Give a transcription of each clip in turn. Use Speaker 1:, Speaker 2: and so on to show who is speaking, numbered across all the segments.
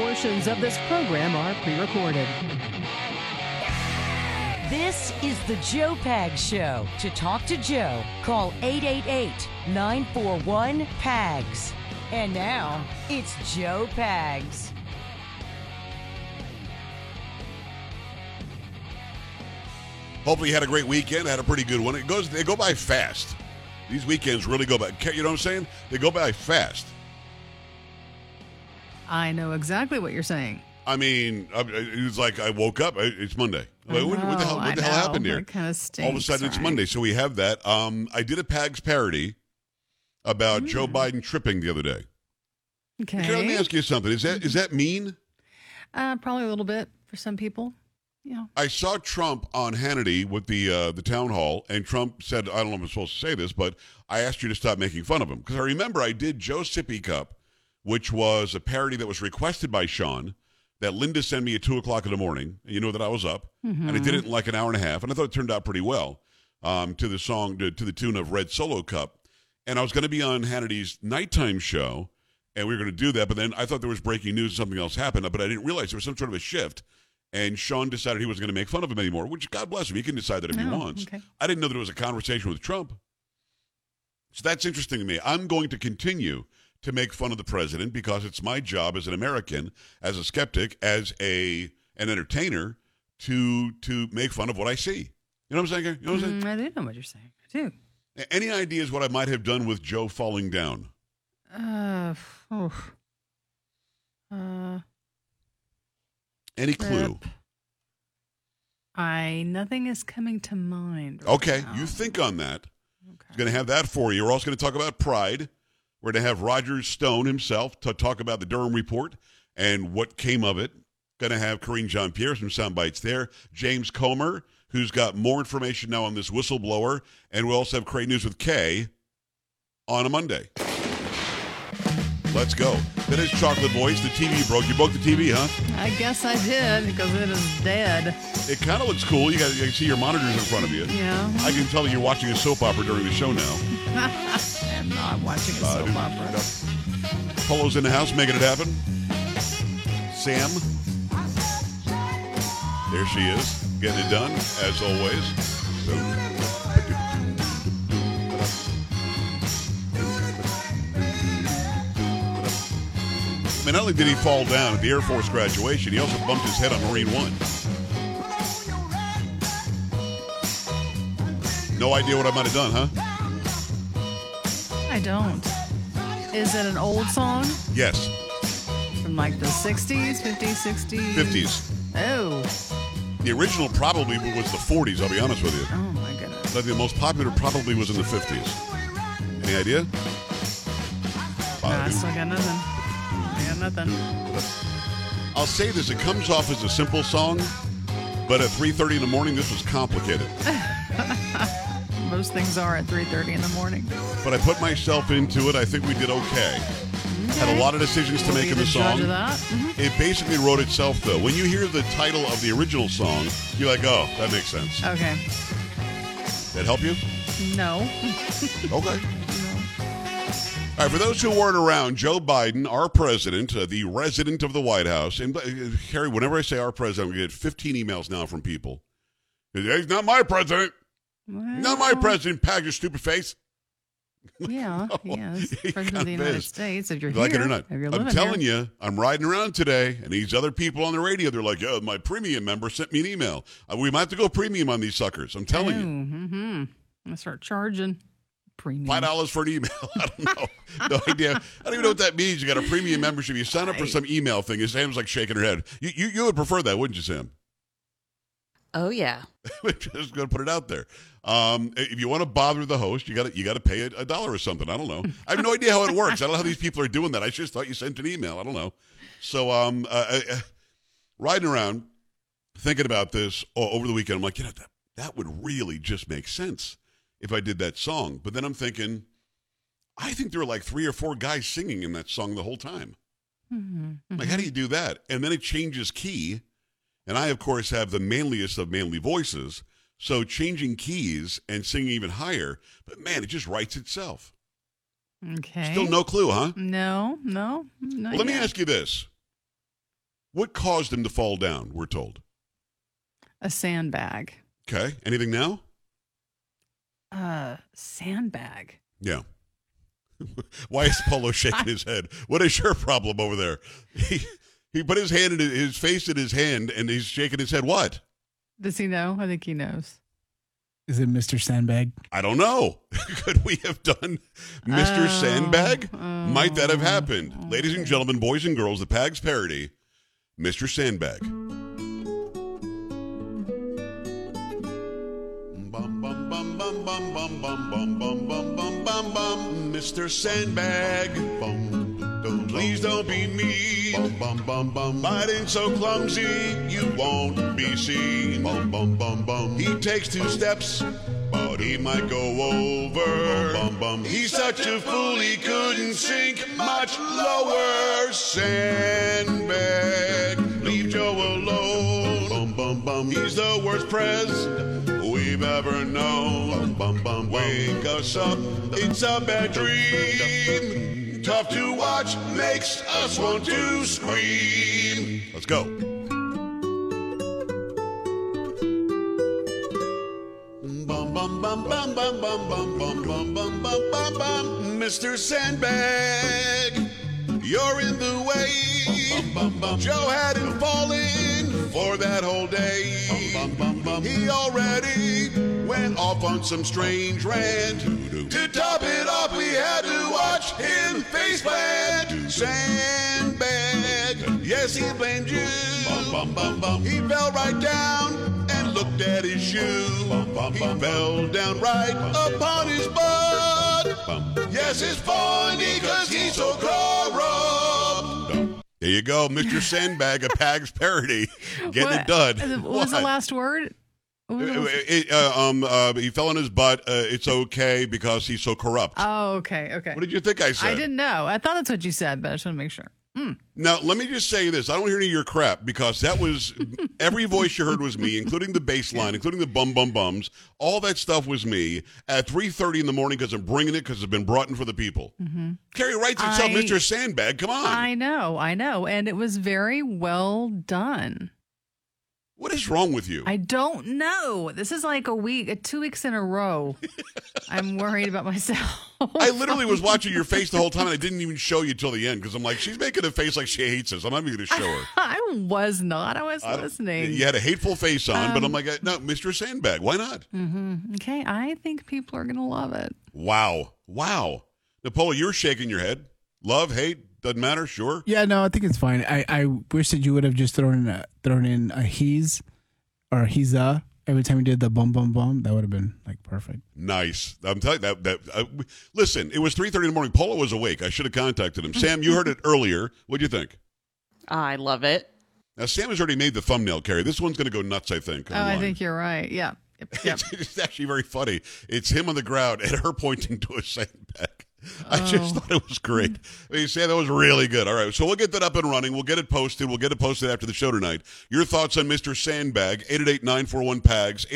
Speaker 1: Portions of this program are pre-recorded. This is the Joe Pag Show. To talk to Joe, call 888-941-PAGS. And now, it's Joe Pags.
Speaker 2: Hopefully, you had a great weekend. Had a pretty good one. It goes. They go by fast. These weekends really go by. You know what I'm saying? They go by fast.
Speaker 3: I know exactly what you're saying.
Speaker 2: I mean, it was like I woke up. It's Monday. Like, what, what, the hell? What the hell happened here?
Speaker 3: Kind of stinks,
Speaker 2: All of a sudden, it's Monday, so we have that. Um, I did a Pags parody about mm. Joe Biden tripping the other day.
Speaker 3: Okay.
Speaker 2: okay. Let me ask you something. Is that is that mean?
Speaker 3: Uh, probably a little bit for some people. Yeah.
Speaker 2: I saw Trump on Hannity with the uh, the town hall, and Trump said, "I don't know if I'm supposed to say this, but I asked you to stop making fun of him because I remember I did Joe Sippy Cup, which was a parody that was requested by Sean." that Linda sent me at two o'clock in the morning. You know that I was up, mm-hmm. and I did it in like an hour and a half, and I thought it turned out pretty well um, to the song to, to, the tune of Red Solo Cup. And I was going to be on Hannity's nighttime show, and we were going to do that. But then I thought there was breaking news, something else happened, but I didn't realize there was some sort of a shift. And Sean decided he wasn't going to make fun of him anymore, which God bless him. He can decide that if he oh, wants. Okay. I didn't know that it was a conversation with Trump. So that's interesting to me. I'm going to continue to make fun of the president because it's my job as an American, as a skeptic, as a an entertainer to to make fun of what I see. You know what I'm saying? You know what I'm saying?
Speaker 3: Mm, I do know what you're saying. I do.
Speaker 2: Any ideas what I might have done with Joe falling down?
Speaker 3: Uh, oh. Uh,
Speaker 2: Any clue?
Speaker 3: I nothing is coming to mind.
Speaker 2: Right okay, now. you think on that. Okay. I'm going to have that for you. We're also going to talk about pride. We're going to have Roger Stone himself to talk about the Durham report and what came of it. Going to have Karine Jean Pierre, some sound bites there. James Comer, who's got more information now on this whistleblower. And we'll also have Crane News with Kay on a Monday. Let's go. That is Chocolate Voice. The TV broke. You broke the TV, huh?
Speaker 3: I guess I did because it is dead.
Speaker 2: It kind of looks cool. You, got, you can see your monitors in front of you.
Speaker 3: Yeah.
Speaker 2: I can tell you're watching a soap opera during the show now.
Speaker 3: I'm not watching a soap uh, opera.
Speaker 2: Polo's in the house making it happen. Sam. There she is, getting it done, as always. So, I mean, not only did he fall down at the Air Force graduation, he also bumped his head on Marine One. No idea what I might have done, huh?
Speaker 3: I don't. Is it an old song?
Speaker 2: Yes.
Speaker 3: From like the 60s, 50s, 60s? 50s. Oh.
Speaker 2: The original probably was the 40s, I'll be honest with you.
Speaker 3: Oh, my goodness.
Speaker 2: But the most popular probably was in the 50s. Any idea?
Speaker 3: No, I still got nothing nothing.
Speaker 2: I'll say this: it comes off as a simple song, but at 3:30 in the morning, this was complicated.
Speaker 3: Most things are at 3:30 in the morning.
Speaker 2: But I put myself into it. I think we did okay. okay. Had a lot of decisions to
Speaker 3: we'll
Speaker 2: make in the song.
Speaker 3: Mm-hmm.
Speaker 2: It basically wrote itself, though. When you hear the title of the original song, you're like, "Oh, that makes sense."
Speaker 3: Okay.
Speaker 2: That help you?
Speaker 3: No.
Speaker 2: okay. Right, for those who weren't around, Joe Biden, our president, uh, the resident of the White House, and uh, Harry, whenever I say our president, we get 15 emails now from people. He's not my president. Well, not my president, Pag your stupid face.
Speaker 3: Yeah, no. President of the United States, if you're
Speaker 2: like
Speaker 3: here,
Speaker 2: it or not. I'm telling here. you, I'm riding around today, and these other people on the radio, they're like, "Yeah, my premium member sent me an email. Uh, we might have to go premium on these suckers." I'm telling you.
Speaker 3: Mm-hmm. I'm gonna start charging premium.
Speaker 2: Five dollars for an email. I don't know. no idea. I don't even know what that means. You got a premium membership. You sign up for some email thing. And Sam's like shaking her head. You you, you would prefer that, wouldn't you, Sam?
Speaker 4: Oh yeah.
Speaker 2: Just going to put it out there. Um, if you want to bother the host, you got to you got to pay a, a dollar or something. I don't know. I have no idea how it works. I don't know how these people are doing that. I just thought you sent an email. I don't know. So um, uh, uh, riding around thinking about this o- over the weekend, I'm like, you know, that, that would really just make sense if I did that song. But then I'm thinking, I think there were like three or four guys singing in that song the whole time. Mm-hmm. Like, how do you do that? And then it changes key. And I, of course, have the manliest of manly voices. So changing keys and singing even higher, but man, it just writes itself.
Speaker 3: Okay.
Speaker 2: Still no clue, huh?
Speaker 3: No, no.
Speaker 2: Well, let me ask you this. What caused him to fall down, we're told?
Speaker 3: A sandbag.
Speaker 2: Okay. Anything now?
Speaker 3: Uh, sandbag.
Speaker 2: Yeah. Why is Polo shaking his head? What is your problem over there? He, he put his hand in his, his face in his hand and he's shaking his head. What?
Speaker 3: Does he know? I think he knows.
Speaker 5: Is it Mr. Sandbag?
Speaker 2: I don't know. Could we have done Mr.
Speaker 3: Oh,
Speaker 2: Sandbag? Might that have
Speaker 3: oh,
Speaker 2: happened? Ladies and gentlemen, boys and girls, the Pags parody, Mr. Sandbag. Bum, bum, bum, bum, bum, bum, bum, bum, bum. Mr. Sandbag. Bum, don't, please don't be mean. Bum, bum, bum. Biden so clumsy, you won't be seen. Bum, bum, bum, bum. He takes two steps, but he might go over. Bum, bum. He's such a fool, he couldn't sink much lower. Sandbag, leave Joe alone. Bum, bum, bum. He's the worst president we've ever known. Wake us up, it's a bad dream. Tough to watch, makes us want to scream. Let's go. Mr. Sandbag, you're in the way. Joe had him falling for that whole day. He already went off on some strange rant. To top it off, we had to watch him face plant. Sandbag, yes, he blamed you. He fell right down and looked at his shoe. He fell down right upon his butt. Yes, it's funny because he's so corrupt. There you go, Mr. Sandbag, a Pags parody. Getting
Speaker 3: What-
Speaker 2: it done.
Speaker 3: What was the last word? What was the last-
Speaker 2: It- it, uh, um, uh, he fell on his butt. Uh, it's okay because he's so corrupt.
Speaker 3: Oh, okay, okay.
Speaker 2: what did you think I said?
Speaker 3: I didn't know. I thought that's what you said, but I just want to make sure.
Speaker 2: Now, let me just say this. I don't hear any of your crap because that was every voice you heard was me, including the bass line, including the bum bum bums. All that stuff was me at 3.30 in the morning because I'm bringing it because it's been brought in for the people. Carrie writes itself,
Speaker 3: Mm-hmm. I-
Speaker 2: Mr. Sandbag. Come on.
Speaker 3: I know, I know, and it was very well done.
Speaker 2: What is wrong with you?
Speaker 3: I don't know. This is like a week, uh, two weeks in a row. I'm worried about myself.
Speaker 2: I literally was watching your face the whole time and I didn't even show you till the end because I'm like, she's making a face like she hates us. I'm not even going to show her.
Speaker 3: I was not. I was
Speaker 2: I
Speaker 3: listening.
Speaker 2: You had a hateful face on, but I'm
Speaker 3: Um,
Speaker 2: like, uh, no, Mr. Sandbag, why not?
Speaker 3: Okay, I think people are gonna love it.
Speaker 2: Wow. Wow. Napola, you're shaking your head. Love, hate, doesn't matter, sure.
Speaker 5: Yeah, no, I think it's fine. I, I wish that you would have just thrown in a, thrown in a he's or he's a every time you did the bum bum bum. That would have been like perfect.
Speaker 2: Nice. I'm telling you that. that uh, listen, it was 3:30 in the morning. Polo was awake. I should have contacted him. Sam, you heard it earlier. What do you think?
Speaker 6: I love it.
Speaker 2: Now, Sam has already made the thumbnail. Carrie, this one's going to go nuts. I think.
Speaker 3: Oh, I think you're right. Yeah. Yep. yep.
Speaker 2: It's, it's actually very funny. It's him on the ground and her pointing to a sandbag. I just
Speaker 3: Oh.
Speaker 2: thought it was great. I mean, Sam, that was really good. All right, so we'll get that up and running. We'll get it posted. We'll get it posted after the show tonight. Your thoughts on Mr. Sandbag, 888-941-PAGS,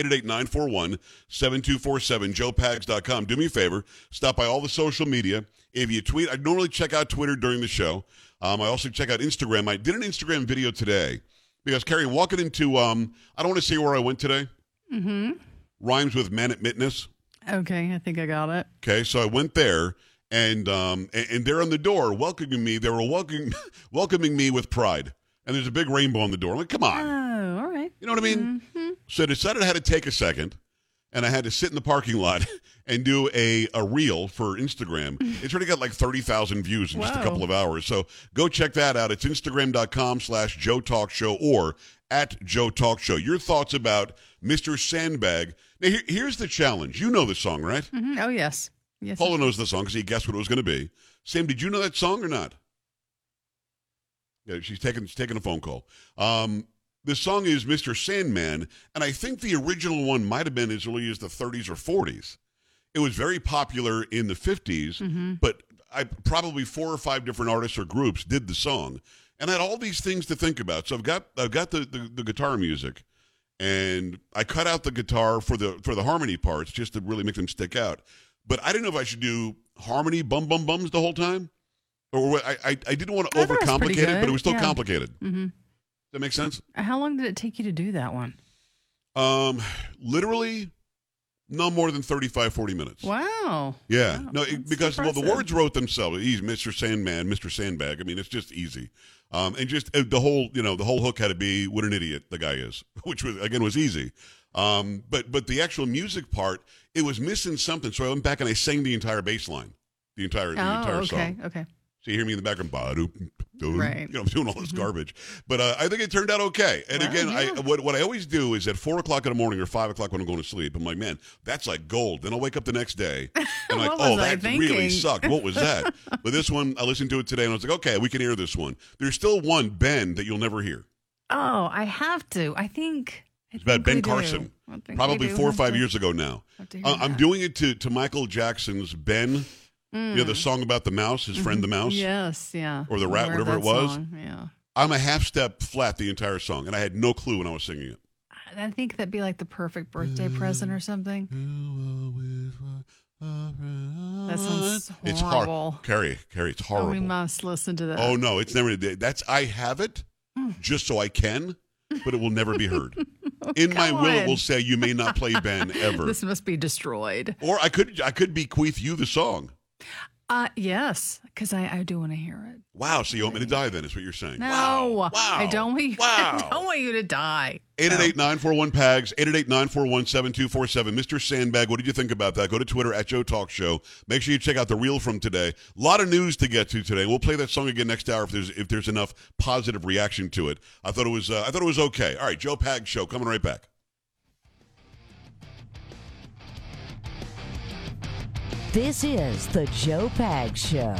Speaker 2: 888-941-7247, joepags.com. Do me a favor, stop by all the social media. If you tweet, I normally check out Twitter during the show. Um, I also check out Instagram. I did an Instagram video today because, Carrie, walking into, um, I don't want to say where I went today.
Speaker 3: Mm-hmm.
Speaker 2: Rhymes with man at Mitness.
Speaker 3: Okay, I think I got it.
Speaker 2: Okay, so I went there, and um, and, and they're on the door welcoming me. They were welcoming welcoming me with pride, and there's a big rainbow on the door. I'm like, come on,
Speaker 3: Oh, all right.
Speaker 2: you know what I mean?
Speaker 3: Mm-hmm.
Speaker 2: So I decided I had to take a second, and I had to sit in the parking lot and do a, a reel for Instagram. It's already got like 30,000 views in just a
Speaker 3: Wow.
Speaker 2: couple of hours. So go check that out. It's instagram.com slash Joe Talk Show or at Joe Talk Show. Your thoughts about Mr. Sandbag. Now, here, here's the challenge. You know the song, right?
Speaker 3: Mhm. Oh yes, yes.
Speaker 2: Paula knows the song because he guessed what it was going to be. Sam, did you know that song or not? Yeah, she's taking she's taking a phone call. Um, the song is Mr. Sandman, and I think the original one might have been as early as the 30s or 40s. It was very popular in the 50s,
Speaker 3: Mm-hmm.
Speaker 2: but I probably four or five different artists or groups did the song, and I had all these things to think about. So I've got I've got the, the, the guitar music, and I cut out the guitar for the for the harmony parts just to really make them stick out. But I didn't know if I should do harmony bum bum bums the whole time, or what. I I, I didn't want to
Speaker 3: I thought it was pretty
Speaker 2: overcomplicate it, but
Speaker 3: good,
Speaker 2: it was still
Speaker 3: yeah.
Speaker 2: complicated.
Speaker 3: hmm
Speaker 2: that make sense?
Speaker 3: How long did it take you to do that one?
Speaker 2: Um, literally, no more than 35, 40 minutes.
Speaker 3: Wow.
Speaker 2: Yeah,
Speaker 3: Wow,
Speaker 2: no, it-
Speaker 3: that's
Speaker 2: because well, the
Speaker 3: impressive.
Speaker 2: words wrote themselves. He's Mr. Sandman, Mr. Sandbag. I mean, it's just easy. Um, and just uh, the whole, you know, the whole hook had to be what an idiot the guy is, which was again was easy. Um, but but the actual music part, it was missing something. So I went back and I sang the entire bass line, the entire the
Speaker 3: Oh,
Speaker 2: entire
Speaker 3: okay,
Speaker 2: song.
Speaker 3: okay.
Speaker 2: So you hear me in the background,
Speaker 3: Right.
Speaker 2: you know, I'm doing all this
Speaker 3: Mhm.
Speaker 2: garbage. But uh, I think it turned out okay. And
Speaker 3: Well,
Speaker 2: again, I what, what I always do is at four o'clock in the morning or five o'clock when I'm going to sleep, I'm like, man, that's like gold. Then I'll wake up the next day and I'm like, oh, that really sucked. What was that? but this one, I listened to it today and I was like, okay, we can hear this one. There's still one Ben that you'll never hear.
Speaker 3: Oh, I have to. I think.
Speaker 2: It's about Ben. Carson.
Speaker 3: I think we
Speaker 2: Probably four or five years ago now.
Speaker 3: have to hear
Speaker 2: Uh, I'm doing it to, to Michael Jackson's Ben. You know, the
Speaker 3: Mm.
Speaker 2: song about the mouse, his friend the mouse.
Speaker 3: Yes, yeah.
Speaker 2: Or the rat, whatever it was.
Speaker 3: song, Yeah.
Speaker 2: I'm a half step flat the entire song, and I had no clue when I was singing it.
Speaker 3: I think that'd be like the perfect birthday present or something. That sounds
Speaker 2: It's
Speaker 3: horrible.
Speaker 2: horrible. Carrie, Carrie, it's
Speaker 3: Oh, we must listen to that.
Speaker 2: Oh no, it's never. That's I have it just so I can, but it will never be heard. In my
Speaker 3: come
Speaker 2: will, it will say you may not play Ben ever.
Speaker 3: This must be destroyed.
Speaker 2: Or I could I could bequeath you the song.
Speaker 3: Uh yes, because I, I do want to hear it.
Speaker 2: Wow, so you want me to die then? Is what you're saying?
Speaker 3: No,
Speaker 2: Wow.
Speaker 3: I don't want you.
Speaker 2: Wow.
Speaker 3: I don't want you to die.
Speaker 2: 888-941-PAGS, 888-941-7247. Mr. Sandbag, what did you think about that? Go to Twitter at Joe Talk Show. Make sure you check out the reel from today. A lot of news to get to today. We'll play that song again next hour if there's if there's enough positive reaction to it. I thought it was uh, I thought it was okay. All right, Joe Pag Show coming right back.
Speaker 1: This is the Joe Pag Show.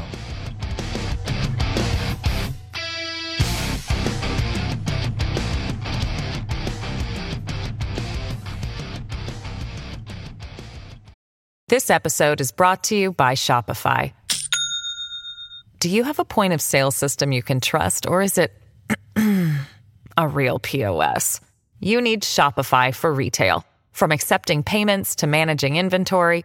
Speaker 4: This episode is brought to you by Shopify. Do you have a point of sale system you can trust, or is it a real POS? You need Shopify for retail. From accepting payments to managing inventory,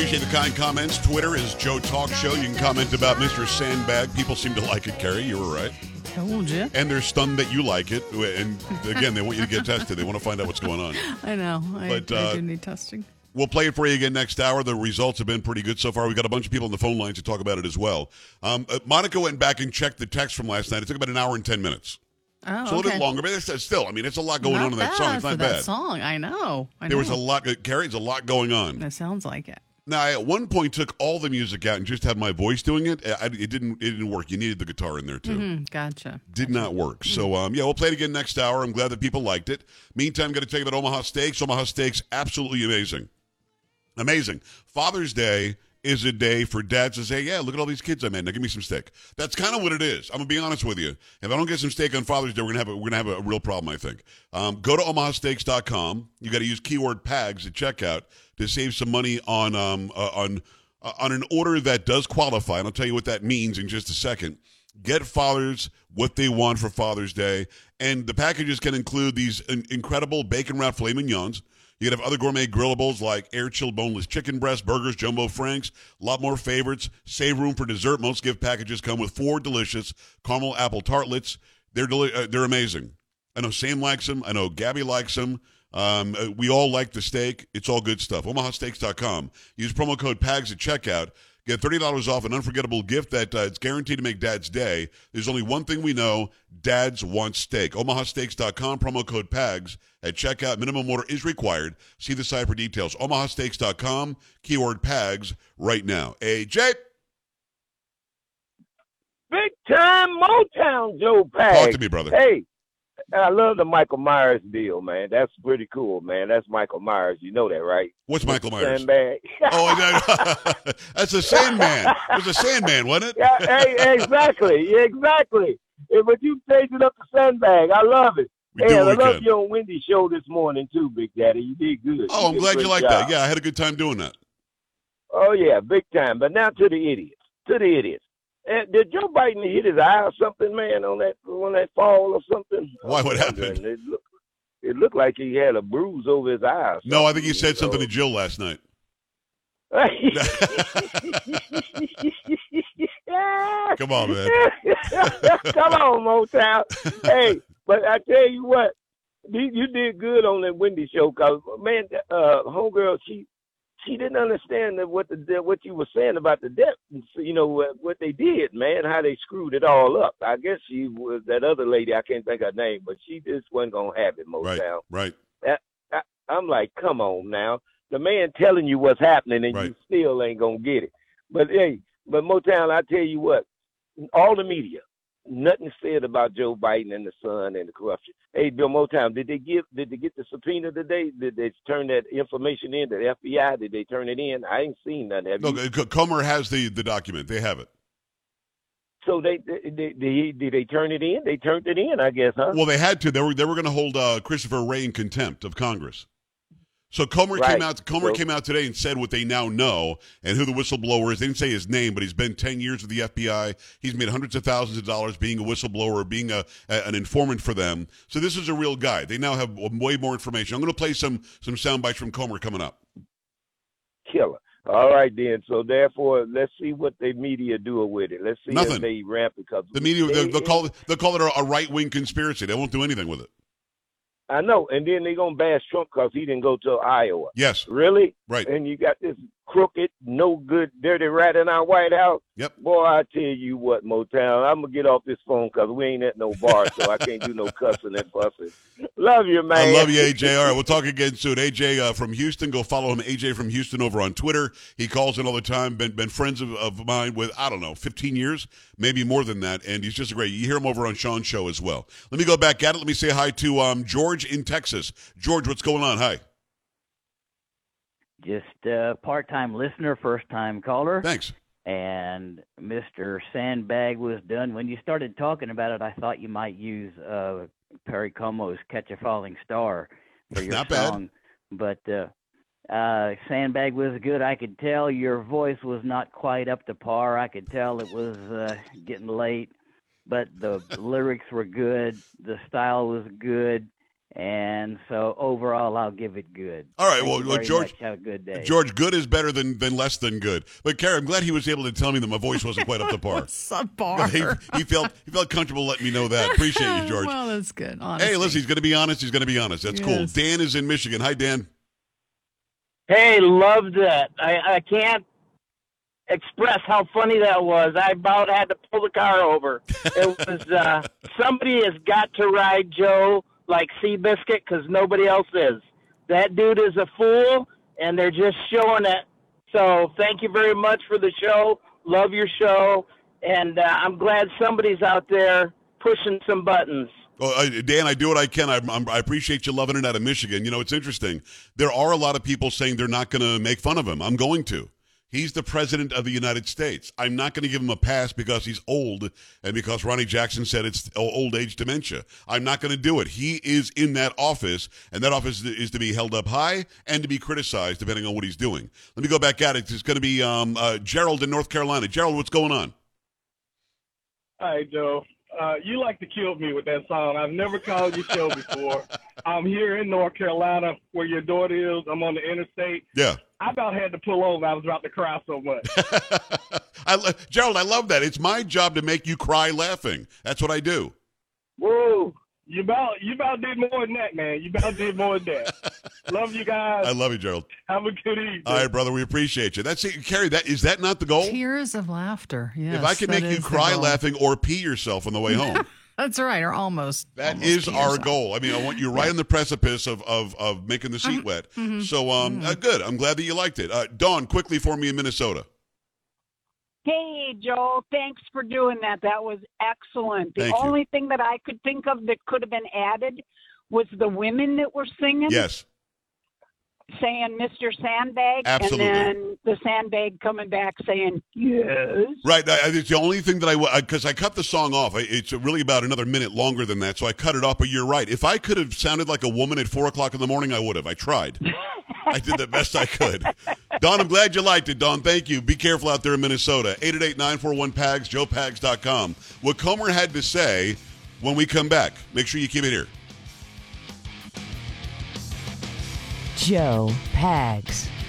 Speaker 2: Appreciate the kind comments. Twitter is Joe Talk Show. You can comment about Mr. Sandbag. People seem to like it, Carrie. You were right.
Speaker 3: Told you.
Speaker 2: And they're stunned that you like it. And again, they want you to get tested. They want to find out what's going on.
Speaker 3: I know. I,
Speaker 2: But,
Speaker 3: I
Speaker 2: uh,
Speaker 3: do need testing.
Speaker 2: We'll play it for you again next hour. The results have been pretty good so far. We've got a bunch of people on the phone lines to talk about it as well. Um, uh, Monica went back and checked the text from last night. It took about an hour and 10 minutes.
Speaker 3: Oh,
Speaker 2: So a little
Speaker 3: okay.
Speaker 2: bit longer, but it's, still, I mean, it's a lot going
Speaker 3: Not
Speaker 2: on in that song. It's not
Speaker 3: that
Speaker 2: bad.
Speaker 3: song. I know. I
Speaker 2: There was a lot, uh, Carrie, there's a lot going on.
Speaker 3: That sounds like it.
Speaker 2: Now, I at one point took all the music out and just had my voice doing it. I, it didn't. It didn't work. You needed the guitar in there too.
Speaker 3: Hmm, gotcha.
Speaker 2: Did not work. So, um, yeah, we'll play it again next hour. I'm glad that people liked it. Meantime, going to tell you about Omaha Steaks. Omaha Steaks, absolutely amazing, amazing. Father's Day is a day for dads to say, "Yeah, look at all these kids I made. Now give me some steak." That's kind of what it is. I'm gonna be honest with you. If I don't get some steak on Father's Day, we're gonna have a, we're gonna have a real problem. I think. Um, go to omahasteaks.com. You got to use keyword PAGS at checkout to save some money on um, uh, on uh, on an order that does qualify. And I'll tell you what that means in just a second. Get fathers what they want for Father's Day, and the packages can include these in- incredible bacon wrapped filet mignons. You can have other gourmet grillables like air chilled boneless chicken breast, burgers, jumbo franks, a lot more favorites. Save room for dessert. Most gift packages come with four delicious caramel apple tartlets. They're deli- uh, they're amazing. I know Sam likes them. I know Gabby likes them. Um, uh, we all like the steak. It's all good stuff. OmahaSteaks.com. Use promo code PAGS at checkout. Get $30 off an unforgettable gift that uh, it's guaranteed to make Dad's day. There's only one thing we know dads want steak. OmahaSteaks.com, promo code PAGS at checkout. Minimum order is required. See the site for details. OmahaSteaks.com, keyword PAGS right now. AJ,
Speaker 7: Big time Motown Joe Pag.
Speaker 2: talk to me, brother.
Speaker 7: Hey, I love the Michael Myers deal, man. That's pretty cool, man. That's Michael Myers. You know that, right?
Speaker 2: What's Michael Myers?
Speaker 7: Sandbag.
Speaker 2: Oh, that's a Sandman. It was a Sandman, wasn't it?
Speaker 7: yeah, hey, exactly, exactly. But you changed it up to Sandbag. I love it.
Speaker 2: We
Speaker 7: hey, I love
Speaker 2: can.
Speaker 7: you on Wendy's show this morning too, Big Daddy. You did good.
Speaker 2: Oh, I'm glad you like that. Yeah, I had a good time doing that.
Speaker 7: Oh yeah, big time. But now to the idiots. To the idiots. Did Joe Biden hit his eye or something, man, on that on that fall or something?
Speaker 2: Why, what happened?
Speaker 7: It looked, it looked like he had a bruise over his eye.
Speaker 2: No, I think he said
Speaker 7: something,
Speaker 2: something to Jill last night. Come on, man.
Speaker 7: Come on, Motown. hey, but I tell you what, you, you did good on that Wendy show, cause man, uh, homegirl, she she didn't understand that what the what you were saying about the debt. You know what, what they did, man, how they screwed it all up. I guess she was that other lady. I can't think of her name, but she just wasn't gonna have it,
Speaker 2: Right,
Speaker 7: Motown.
Speaker 2: right.
Speaker 7: I, I'm like, come on now. The man telling you what's happening and
Speaker 2: Right.
Speaker 7: you still ain't gonna get it. But hey, but Motown, I tell you what, all the media, nothing said about Joe Biden and the son and the corruption. Hey, Bill Motown, did they give did they get the subpoena today? Did they turn that information in to the FBI? Did they turn it in? I ain't seen none. Have
Speaker 2: No,
Speaker 7: you?
Speaker 2: Comer has the, the document. They have it.
Speaker 7: So they they, they they did they turn it in? They turned it in, I guess, huh?
Speaker 2: Well, they had to. They were they were going to hold uh, Christopher Wray in contempt of Congress. So Comer came out. Comer
Speaker 7: So-
Speaker 2: came out today and said what they now know and who the whistleblower is. They didn't say his name, but he's been ten years with the FBI. He's made hundreds of thousands of dollars being a whistleblower, being a, a- an informant for them. So this is a real guy. They now have way more information. I'm going to play some some sound bites from Comer coming up.
Speaker 7: killer. All right, then. So therefore, let's see what the media do with it. Let's see
Speaker 2: Nothing.
Speaker 7: if they ramp it up.
Speaker 2: The media
Speaker 7: They-
Speaker 2: they'll, they'll call it they'll call it a, a right wing conspiracy. They won't do anything with it.
Speaker 7: I know, and then they gonna bash Trump because he didn't go to Iowa.
Speaker 2: Yes,
Speaker 7: Really?
Speaker 2: right.
Speaker 7: And you got this crooked, no good, dirty rat in our White House.
Speaker 2: Yep.
Speaker 7: Boy, I tell you what, Motown, I'm gonna get off this phone because we ain't at no bar, so I can't do no cussing and fussing. Love you, man.
Speaker 2: I love you, AJ. All right, we'll talk again soon. AJ uh, from Houston, go follow him. AJ from Houston over on Twitter. He calls in all the time. Been been friends of, of mine with I don't know, 15 years, maybe more than that. And he's just a great. You hear him over on Sean's show as well. Let me go back at it. Let me say hi to um, George in Texas. George, what's going on? Hi.
Speaker 8: Just a part-time listener, first-time caller,
Speaker 2: Thanks.
Speaker 8: and Mr. Sandbag was done. When you started talking about it, I thought you might use uh, Perry Como's "Catch a Falling Star" for your
Speaker 2: Not bad.
Speaker 8: song, but uh, uh, Sandbag was good. I could tell your voice was not quite up to par. I could tell it was uh, getting late, but the lyrics were good. The style was good. And so overall, I'll give it good.
Speaker 2: All right,
Speaker 8: Thank
Speaker 2: well, well, George-
Speaker 8: have a good day.
Speaker 2: George, good is better than than less than good. But Karen, I'm glad he was able to tell me that my voice wasn't quite up to par.
Speaker 3: Subpar.
Speaker 2: he, he felt he felt comfortable letting me know that. Appreciate you, George.
Speaker 3: well, that's good. Honestly.
Speaker 2: Hey, listen, he's going to be honest. He's going to be honest. That's cool. Dan is in Michigan. Hi, Dan.
Speaker 9: Hey, loved it. I, I can't express how funny that was. I about had to pull the car over. It was uh, somebody has got to ride Joe like Seabiscuit because nobody else is. That dude is a fool, and they're just showing it. So thank you very much for the show. Love your show, and uh, I'm glad somebody's out there pushing some buttons.
Speaker 2: Uh, Dan, I do what I can. I, I appreciate you loving it out of Michigan. You know, it's interesting. There are a lot of people saying they're not going to make fun of him. I'm going to. He's the president of the United States. I'm not going to give him a pass because he's old and because Ronny Jackson said it's old age dementia. I'm not going to do it. He is in that office, and that office is to be held up high and to be criticized depending on what he's doing. Let me go back at it. It's going to be um, uh, Gerald in North Carolina. Gerald, what's going on?
Speaker 10: Hi, Joe. Uh, you like to kill me with that song. I've never called your show before. I'm here in North Carolina where your daughter is. I'm on the interstate.
Speaker 2: Yeah.
Speaker 10: I about had to pull over. I was about to cry so much.
Speaker 2: I, lo- Gerald, I love that. It's my job to make you cry laughing. That's what I do.
Speaker 10: Whoa. You about you about did more than that, man. You about did more than that. Love you guys.
Speaker 2: I love you, Gerald.
Speaker 10: Have a good evening.
Speaker 2: All right, brother, we appreciate you. That's it. Carrie, that is that not the goal?
Speaker 3: Tears of laughter. Yes,
Speaker 2: if I can make you cry laughing or pee yourself on the way home,
Speaker 3: That's right, or almost.
Speaker 2: that
Speaker 3: almost
Speaker 2: is our
Speaker 3: yourself.
Speaker 2: goal. I mean, I want you right on the precipice of of, of making the seat wet.
Speaker 3: mhm,
Speaker 2: So, um, uh, good. I'm glad that you liked it. Uh, Dawn, quickly for me in Minnesota.
Speaker 11: Hey, Joe, thanks for doing that. That was excellent. The
Speaker 2: Thank you.
Speaker 11: only thing that I could think of that could have been added was the women that were singing.
Speaker 2: Yes.
Speaker 11: Saying Mr. Sandbag.
Speaker 2: Absolutely.
Speaker 11: And then the sandbag coming back saying, yes.
Speaker 2: Right. I, I- it's the only thing that I because I cut the song off. I, it's really about another minute longer than that, so I cut it off. But you're right. If I could have sounded like a woman at four o'clock in the morning, I would have. I tried. I did the best I could. Don, I'm glad you liked it. Don, thank you. Be careful out there in Minnesota. 888-941-PAGS, joepags.com. What Comer had to say when we come back. Make sure you keep it here.
Speaker 1: Joe Pags.